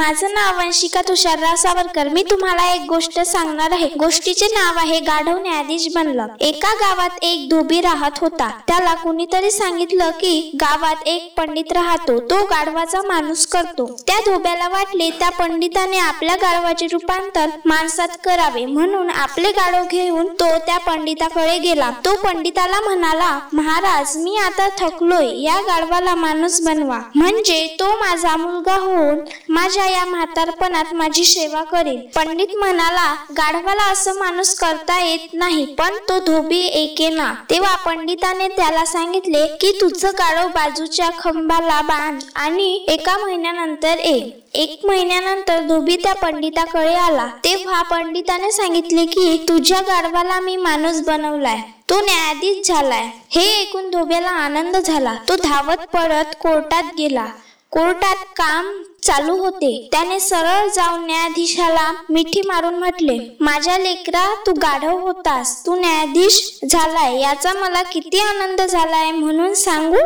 माझं नाव वंशिका तुषारराव सावरकर मी तुम्हाला एक गोष्ट सांगणार आहे. गोष्टीचे नाव आहे गाढव न्यायाधीश बनलं एका गावात एक धोबी राहत होता. त्याला कुणीतरी सांगितलं की गावात एक पंडित राहतो. तो गाढवाचा माणूस करतो. त्या धोब्याला वाटले त्या पंडिताने आपल्या गाढवाचे रूपांतर माणसात करावे. म्हणून आपले गाढव घेऊन तो त्या पंडिताकडे गेला. तो पंडिताला म्हणाला महाराज मी आता थकलोय. या गाढवाला माणूस बनवा. म्हणजे तो माझा मुलगा होऊन माझ्या या म्हातारपणात माझी सेवा करेल पंडित म्हणाला गाढवाला असं माणूस करता येत नाही पण तो धोबी एके ना. तेव्हा पंडिताने त्याला सांगितले की तुझं गाढव बाजूच्या खंबाला बांध आणि एका महिन्यानंतर ये. एक महिन्यानंतर धोबी त्या पंडिताकडे आला. तेव्हा पंडिताने सांगितले की तुझ्या गाढवाला मी माणूस बनवलाय. तो न्यायाधीश झालाय. हे ऐकून धोब्याला आनंद झाला. तो धावत पडत कोर्टात गेला. कोर्टात काम चालू होते. त्याने सरळ जाऊन न्यायाधीशाला मिठी मारून म्हटले माझ्या लेकरा तू गाढव होतास. तू न्यायाधीश झालाय. याचा मला किती आनंद झालाय म्हणून सांगू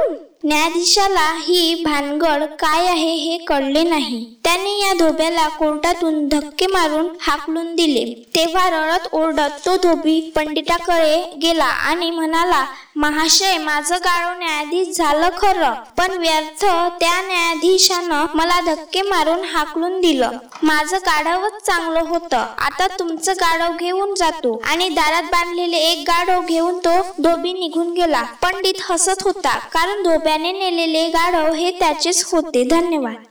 न्यायाधीशाला ही भानगड काय आहे हे कळले नाही. त्याने या धोब्याला कोर्टातून धक्के मारून हाकलून दिले. तेव्हा रडत ओरडत तो धोबी पंडिताकडे गेला आणि म्हणाला महाशय माझं गाढव न्यायाधीश झालं खरं पण व्यर्थ त्या न्यायाधीशानं मला धक्के मारून हाकलून दिलं. माझं गाढवच चांगलं होतं. आता तुमचं गाढव घेऊन जातो. आणि दारात बांधलेले एक गाढव घेऊन तो धोबी निघून गेला. पंडित हसत होता. कारण धोब्याने नेलेले गाढव हे त्याचेच होते. धन्यवाद.